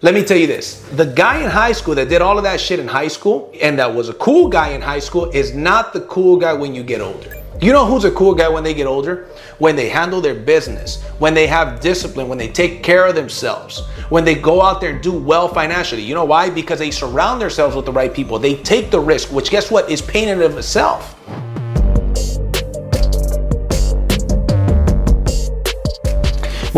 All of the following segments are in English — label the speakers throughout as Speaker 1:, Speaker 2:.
Speaker 1: Let me tell you this the guy in high school that did all of that shit in high school and that was a cool guy in high school is not the cool guy when you get older. You know who's a cool guy when they get older? When they handle their business, when they have discipline, when they take care of themselves, when they go out there and do well financially. You know why? Because they surround themselves with the right people. They take the risk, which guess what is pain in of itself.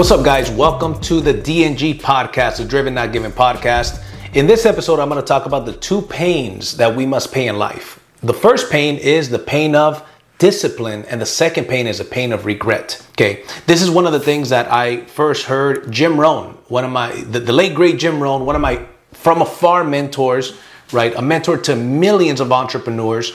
Speaker 1: What's up, guys? Welcome to the DNG podcast, the Driven Not Given podcast. In this episode, I'm going to talk about the two pains that we must pay in life. The first pain is the pain of discipline, and the second pain is a pain of regret. Okay, this is one of the things that I first heard Jim Rohn, one of my, the, the late great Jim Rohn, one of my from afar mentors, right? A mentor to millions of entrepreneurs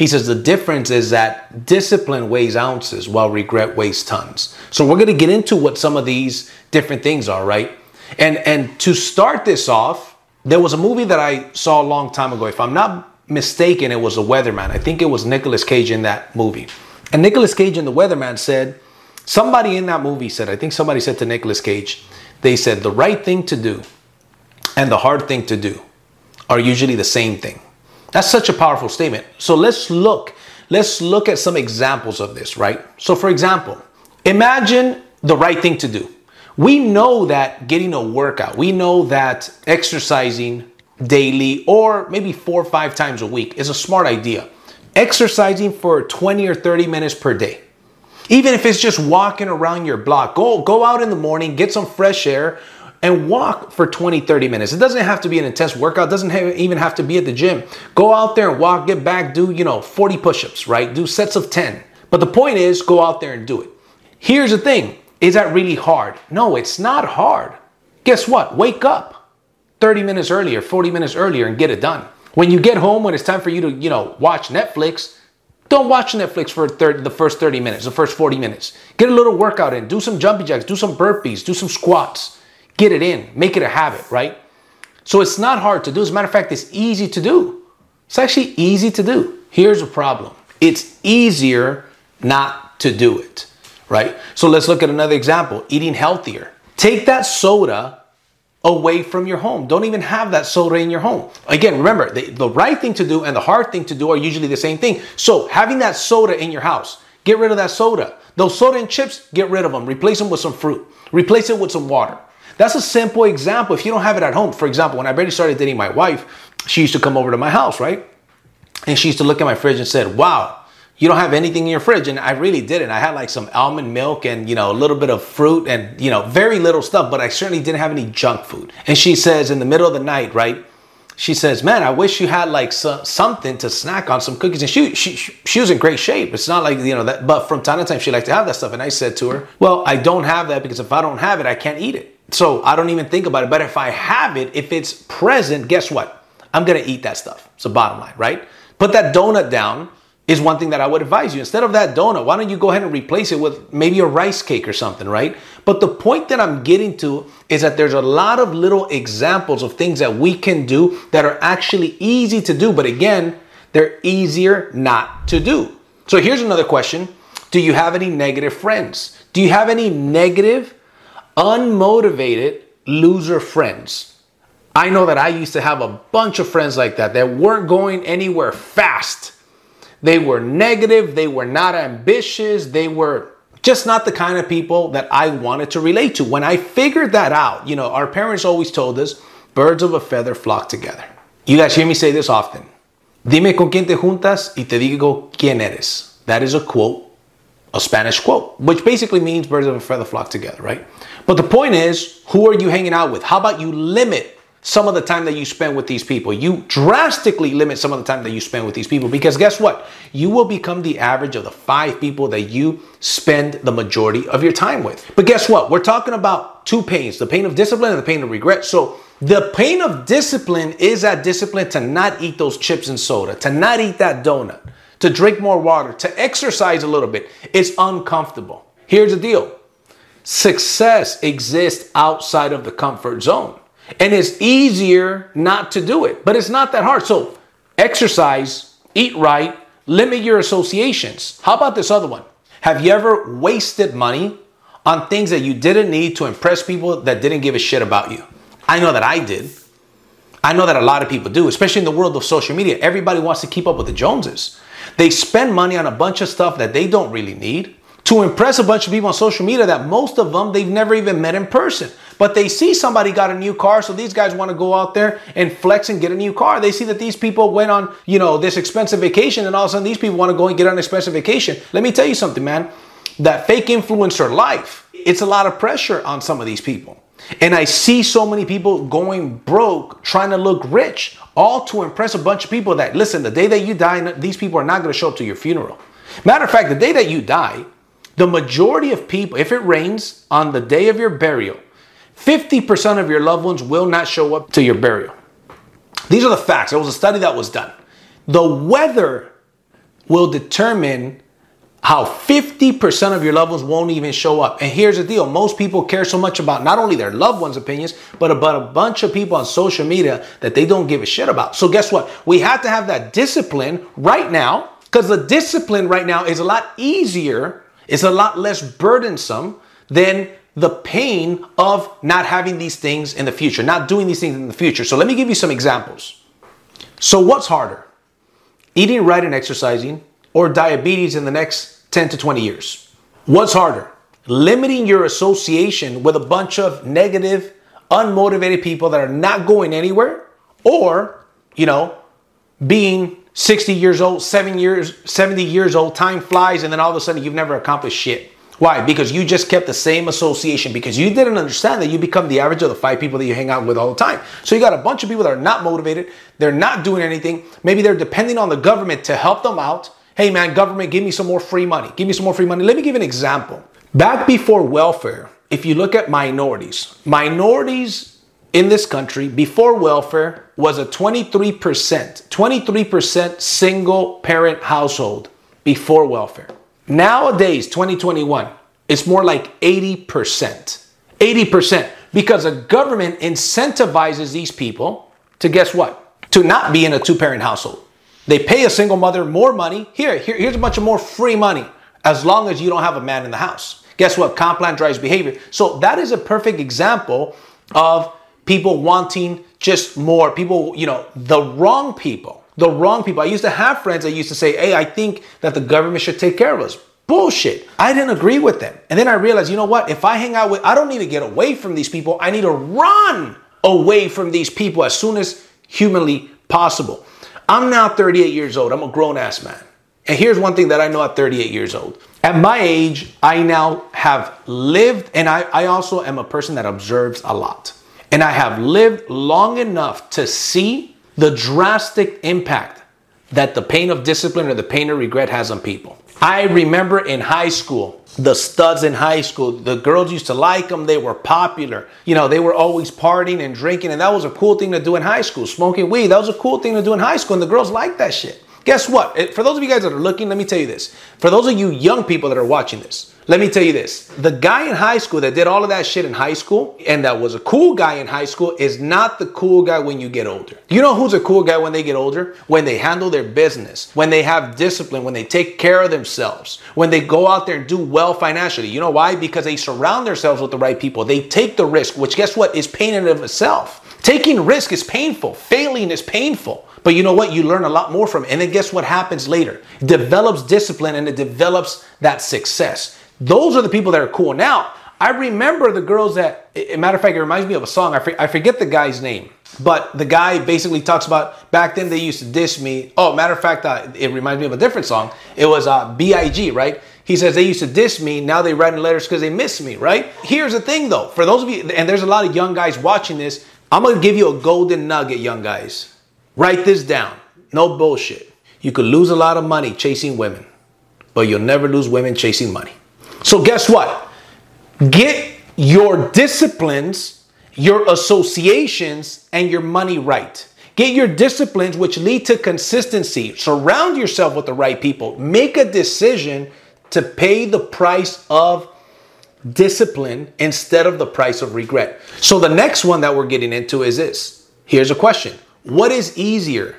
Speaker 1: he says the difference is that discipline weighs ounces while regret weighs tons. So we're going to get into what some of these different things are, right? And and to start this off, there was a movie that I saw a long time ago. If I'm not mistaken, it was The Weatherman. I think it was Nicolas Cage in that movie. And Nicolas Cage in The Weatherman said, somebody in that movie said, I think somebody said to Nicolas Cage, they said the right thing to do and the hard thing to do are usually the same thing. That's such a powerful statement. So let's look. Let's look at some examples of this, right? So, for example, imagine the right thing to do. We know that getting a workout, we know that exercising daily or maybe four or five times a week is a smart idea. Exercising for 20 or 30 minutes per day. Even if it's just walking around your block, go, go out in the morning, get some fresh air, and walk for 20, 30 minutes. It doesn't have to be an intense workout. It doesn't have, even have to be at the gym. Go out there and walk, get back, do, you know, 40 push-ups, right? Do sets of 10. But the point is, go out there and do it. Here's the thing. Is that really hard? No, it's not hard. Guess what? Wake up 30 minutes earlier, 40 minutes earlier and get it done. When you get home, when it's time for you to, you know, watch Netflix, don't watch Netflix for 30, the first 30 minutes, the first 40 minutes. Get a little workout in. Do some jumping jacks, do some burpees, do some squats Get it in, make it a habit, right? So it's not hard to do. As a matter of fact, it's easy to do. It's actually easy to do. Here's a problem it's easier not to do it, right? So let's look at another example eating healthier. Take that soda away from your home. Don't even have that soda in your home. Again, remember, the, the right thing to do and the hard thing to do are usually the same thing. So having that soda in your house, get rid of that soda. Those soda and chips, get rid of them. Replace them with some fruit. Replace it with some water. That's a simple example. If you don't have it at home, for example, when I barely started dating my wife, she used to come over to my house, right? And she used to look at my fridge and said, Wow, you don't have anything in your fridge. And I really didn't. I had like some almond milk and, you know, a little bit of fruit and, you know, very little stuff, but I certainly didn't have any junk food. And she says in the middle of the night, right? She says, "Man, I wish you had like so, something to snack on, some cookies." And she, she she was in great shape. It's not like you know that, but from time to time she liked to have that stuff. And I said to her, "Well, I don't have that because if I don't have it, I can't eat it." So I don't even think about it. But if I have it, if it's present, guess what? I'm gonna eat that stuff. It's the bottom line, right? Put that donut down is one thing that I would advise you. Instead of that donut, why don't you go ahead and replace it with maybe a rice cake or something, right? But the point that I'm getting to is that there's a lot of little examples of things that we can do that are actually easy to do, but again, they're easier not to do. So here's another question Do you have any negative friends? Do you have any negative unmotivated loser friends. I know that I used to have a bunch of friends like that that weren't going anywhere fast. They were negative, they were not ambitious, they were just not the kind of people that I wanted to relate to. When I figured that out, you know, our parents always told us birds of a feather flock together. You guys hear me say this often. Dime con quién te juntas y te digo quién eres. That is a quote a Spanish quote, which basically means birds of a feather flock together, right? But the point is, who are you hanging out with? How about you limit some of the time that you spend with these people? You drastically limit some of the time that you spend with these people because guess what? You will become the average of the five people that you spend the majority of your time with. But guess what? We're talking about two pains the pain of discipline and the pain of regret. So the pain of discipline is that discipline to not eat those chips and soda, to not eat that donut to drink more water, to exercise a little bit. It's uncomfortable. Here's the deal success exists outside of the comfort zone, and it's easier not to do it, but it's not that hard. So, exercise, eat right, limit your associations. How about this other one? Have you ever wasted money on things that you didn't need to impress people that didn't give a shit about you? I know that I did. I know that a lot of people do, especially in the world of social media. Everybody wants to keep up with the Joneses. They spend money on a bunch of stuff that they don't really need to impress a bunch of people on social media that most of them they've never even met in person. But they see somebody got a new car, so these guys want to go out there and flex and get a new car. They see that these people went on, you know, this expensive vacation, and all of a sudden these people want to go and get on an expensive vacation. Let me tell you something, man. That fake influencer life, it's a lot of pressure on some of these people. And I see so many people going broke, trying to look rich, all to impress a bunch of people that, listen, the day that you die, these people are not going to show up to your funeral. Matter of fact, the day that you die, the majority of people, if it rains on the day of your burial, 50% of your loved ones will not show up to your burial. These are the facts. There was a study that was done. The weather will determine how 50% of your loved ones won't even show up. And here's the deal most people care so much about not only their loved ones' opinions, but about a bunch of people on social media that they don't give a shit about. So, guess what? We have to have that discipline right now because the discipline right now is a lot easier, it's a lot less burdensome than the pain of not having these things in the future, not doing these things in the future. So, let me give you some examples. So, what's harder? Eating right and exercising or diabetes in the next 10 to 20 years? What's harder? Limiting your association with a bunch of negative, unmotivated people that are not going anywhere, or, you know, being 60 years old, 7 years, 70 years old, time flies, and then all of a sudden you've never accomplished shit. Why? Because you just kept the same association because you didn't understand that you become the average of the five people that you hang out with all the time. So you got a bunch of people that are not motivated, they're not doing anything. Maybe they're depending on the government to help them out hey man, government, give me some more free money. Give me some more free money. Let me give an example. Back before welfare, if you look at minorities, minorities in this country before welfare was a 23%, 23% single parent household before welfare. Nowadays, 2021, it's more like 80%. 80% because the government incentivizes these people to guess what? To not be in a two parent household. They pay a single mother more money. Here, here, here's a bunch of more free money as long as you don't have a man in the house. Guess what? Comp plan drives behavior. So that is a perfect example of people wanting just more. People, you know, the wrong people. The wrong people. I used to have friends that used to say, hey, I think that the government should take care of us. Bullshit. I didn't agree with them. And then I realized, you know what? If I hang out with, I don't need to get away from these people. I need to run away from these people as soon as humanly possible. I'm now 38 years old. I'm a grown ass man. And here's one thing that I know at 38 years old. At my age, I now have lived, and I, I also am a person that observes a lot. And I have lived long enough to see the drastic impact that the pain of discipline or the pain of regret has on people. I remember in high school, the studs in high school, the girls used to like them. They were popular. You know, they were always partying and drinking, and that was a cool thing to do in high school. Smoking weed, that was a cool thing to do in high school, and the girls liked that shit. Guess what? For those of you guys that are looking, let me tell you this. For those of you young people that are watching this, let me tell you this. The guy in high school that did all of that shit in high school and that was a cool guy in high school is not the cool guy when you get older. You know who's a cool guy when they get older? When they handle their business, when they have discipline, when they take care of themselves, when they go out there and do well financially. You know why? Because they surround themselves with the right people. They take the risk, which guess what is pain in of itself. Taking risk is painful. Failing is painful. But you know what? You learn a lot more from it. And then guess what happens later? It develops discipline and it develops that success. Those are the people that are cool. Now, I remember the girls that, matter of fact, it reminds me of a song. I, I forget the guy's name, but the guy basically talks about back then they used to diss me. Oh, matter of fact, uh, it reminds me of a different song. It was uh, B.I.G., right? He says they used to diss me. Now they write in letters because they miss me, right? Here's the thing though, for those of you, and there's a lot of young guys watching this, I'm to give you a golden nugget, young guys. Write this down. No bullshit. You could lose a lot of money chasing women, but you'll never lose women chasing money. So, guess what? Get your disciplines, your associations, and your money right. Get your disciplines, which lead to consistency. Surround yourself with the right people. Make a decision to pay the price of discipline instead of the price of regret. So, the next one that we're getting into is this. Here's a question What is easier?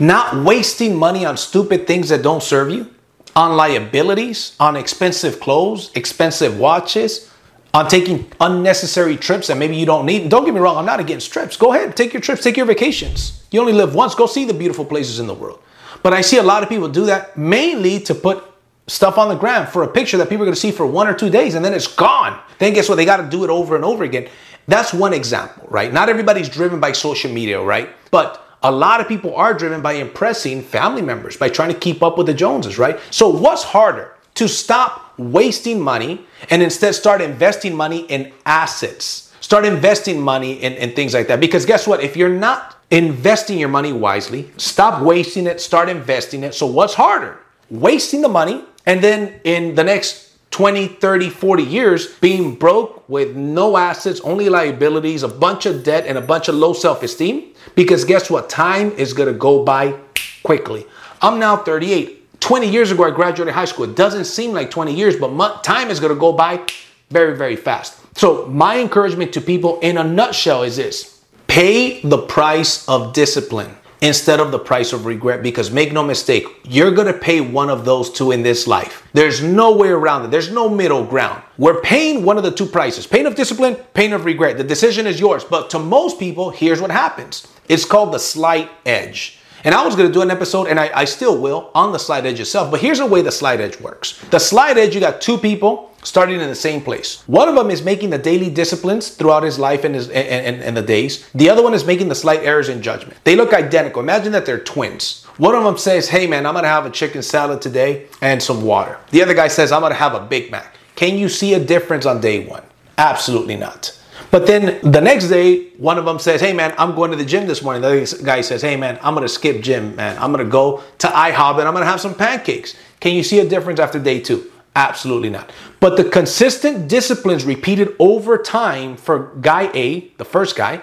Speaker 1: Not wasting money on stupid things that don't serve you? On liabilities, on expensive clothes, expensive watches, on taking unnecessary trips that maybe you don't need. Don't get me wrong, I'm not against trips. Go ahead, take your trips, take your vacations. You only live once, go see the beautiful places in the world. But I see a lot of people do that mainly to put stuff on the gram for a picture that people are gonna see for one or two days and then it's gone. Then guess what? They gotta do it over and over again. That's one example, right? Not everybody's driven by social media, right? But a lot of people are driven by impressing family members, by trying to keep up with the Joneses, right? So what's harder? To stop wasting money and instead start investing money in assets. Start investing money in, in things like that. Because guess what? If you're not investing your money wisely, stop wasting it, start investing it. So what's harder? Wasting the money and then in the next 20, 30, 40 years being broke with no assets, only liabilities, a bunch of debt, and a bunch of low self esteem. Because guess what? Time is to go by quickly. I'm now 38. 20 years ago, I graduated high school. It doesn't seem like 20 years, but time is to go by very, very fast. So, my encouragement to people in a nutshell is this pay the price of discipline instead of the price of regret because make no mistake, you're to pay one of those two in this life. There's no way around it. There's no middle ground. We're paying one of the two prices pain of discipline, pain of regret. The decision is yours. But to most people, here's what happens it's called the slight edge. And I was going to do an episode, and I, I still will, on the slight edge itself. But here's the way the slight edge works the slight edge, you got two people starting in the same place. One of them is making the daily disciplines throughout his life and, his, and, and, and, the days. The other one is making the slight errors in judgment. They look identical. Imagine that they're twins. One of them says, Hey man, I'm gonna have a chicken salad today and some water. The other guy says, I'm gonna have a Big Mac. Can you see a difference on day one? Absolutely not. But then the next day, one of them says, Hey man, I'm going to the gym this morning. The other guy says, Hey man, I'm gonna skip gym, man. I'm gonna go to IHOP and I'm gonna have some pancakes. Can you see a difference after day two? Absolutely not. But the consistent disciplines repeated over time for guy A, the first guy,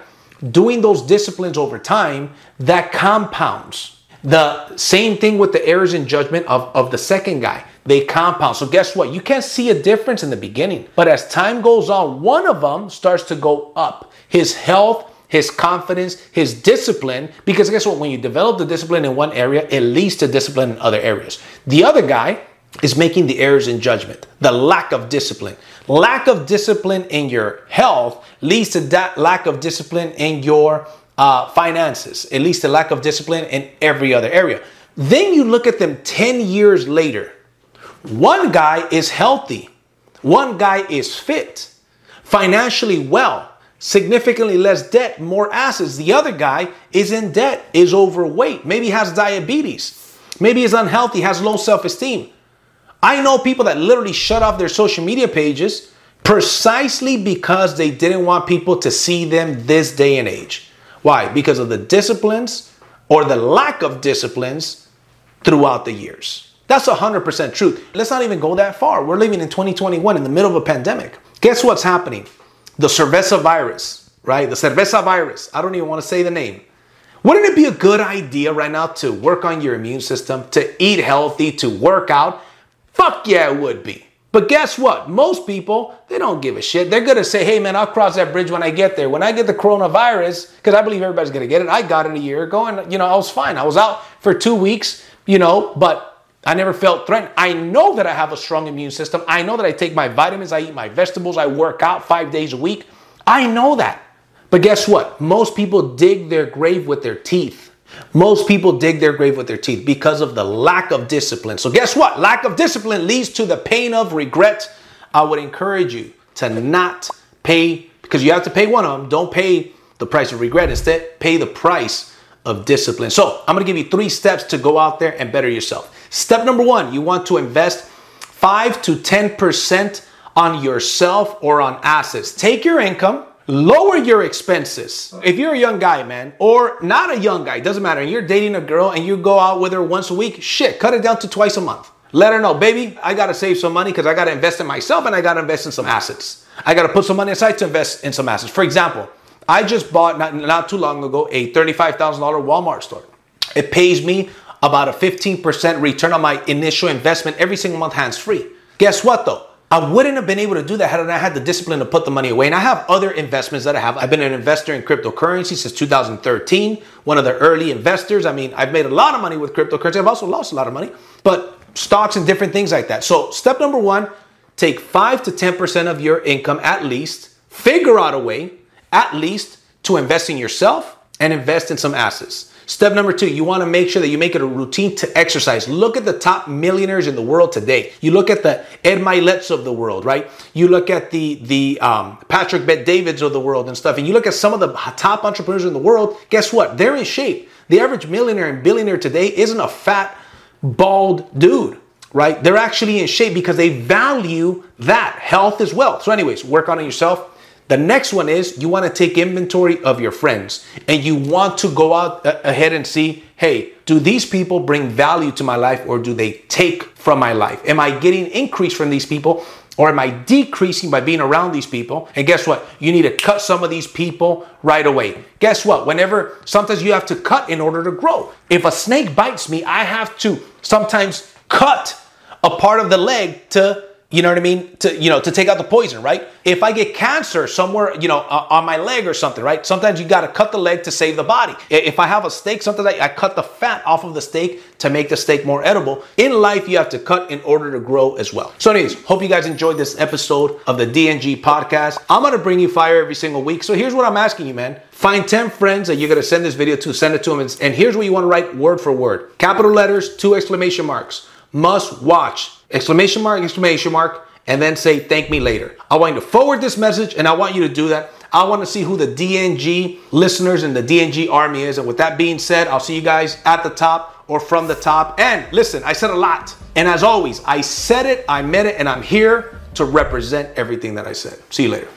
Speaker 1: doing those disciplines over time, that compounds. The same thing with the errors in judgment of, of the second guy. They compound. So guess what? You can't see a difference in the beginning. But as time goes on, one of them starts to go up. His health, his confidence, his discipline, because guess what? When you develop the discipline in one area, it leads to discipline in other areas. The other guy, is making the errors in judgment, the lack of discipline. Lack of discipline in your health leads to that lack of discipline in your uh, finances. It leads to lack of discipline in every other area. Then you look at them 10 years later. One guy is healthy, one guy is fit, financially well, significantly less debt, more assets. The other guy is in debt, is overweight, maybe has diabetes, maybe is unhealthy, has low self esteem. I know people that literally shut off their social media pages precisely because they didn't want people to see them this day and age. Why? Because of the disciplines or the lack of disciplines throughout the years. That's 100% truth. Let's not even go that far. We're living in 2021 in the middle of a pandemic. Guess what's happening? The cerveza virus, right? The cerveza virus. I don't even want to say the name. Wouldn't it be a good idea right now to work on your immune system, to eat healthy, to work out, Fuck yeah, it would be. But guess what? Most people, they don't give a shit. They're going to say, hey, man, I'll cross that bridge when I get there. When I get the coronavirus, because I believe everybody's going to get it. I got it a year ago and, you know, I was fine. I was out for two weeks, you know, but I never felt threatened. I know that I have a strong immune system. I know that I take my vitamins, I eat my vegetables, I work out five days a week. I know that. But guess what? Most people dig their grave with their teeth. Most people dig their grave with their teeth because of the lack of discipline. So, guess what? Lack of discipline leads to the pain of regret. I would encourage you to not pay, because you have to pay one of them. Don't pay the price of regret. Instead, pay the price of discipline. So, I'm gonna give you three steps to go out there and better yourself. Step number one, you want to invest 5 to 10% on yourself or on assets. Take your income Lower your expenses. If you're a young guy, man, or not a young guy, doesn't matter, and you're dating a girl and you go out with her once a week, shit, cut it down to twice a month. Let her know, baby, I gotta save some money because I gotta invest in myself and I gotta invest in some assets. I gotta put some money aside to invest in some assets. For example, I just bought not, not too long ago a $35,000 Walmart store. It pays me about a 15% return on my initial investment every single month hands free. Guess what though? I wouldn't have been able to do that had I had the discipline to put the money away. And I have other investments that I have. I've been an investor in cryptocurrency since 2013, one of the early investors. I mean, I've made a lot of money with cryptocurrency. I've also lost a lot of money, but stocks and different things like that. So, step number one take 5 to 10% of your income at least, figure out a way at least to invest in yourself and invest in some assets. Step number two, you want to make sure that you make it a routine to exercise. Look at the top millionaires in the world today. You look at the Ed Myletts of the world, right? You look at the the um, Patrick Bet Davids of the world and stuff, and you look at some of the top entrepreneurs in the world. Guess what? They're in shape. The average millionaire and billionaire today isn't a fat, bald dude right? They're actually in shape because they value that health as well. So, anyways, work on it yourself. The next one is you want to take inventory of your friends and you want to go out uh, ahead and see, hey, do these people bring value to my life or do they take from my life? Am I getting increase from these people or am I decreasing by being around these people? And guess what? You need to cut some of these people right away. Guess what? Whenever sometimes you have to cut in order to grow. If a snake bites me, I have to sometimes cut a part of the leg to you know what I mean? To you know, to take out the poison, right? If I get cancer somewhere, you know, uh, on my leg or something, right? Sometimes you got to cut the leg to save the body. If I have a steak, sometimes I, I cut the fat off of the steak to make the steak more edible. In life, you have to cut in order to grow as well. So, anyways, hope you guys enjoyed this episode of the DNG podcast. I'm gonna bring you fire every single week. So here's what I'm asking you, man. Find 10 friends that you're gonna send this video to, send it to them, and, and here's what you want to write word for word. Capital letters, two exclamation marks. Must watch exclamation mark, exclamation mark, and then say thank me later. I want you to forward this message and I want you to do that. I want to see who the DNG listeners and the DNG army is. And with that being said, I'll see you guys at the top or from the top. And listen, I said a lot. And as always, I said it, I meant it, and I'm here to represent everything that I said. See you later.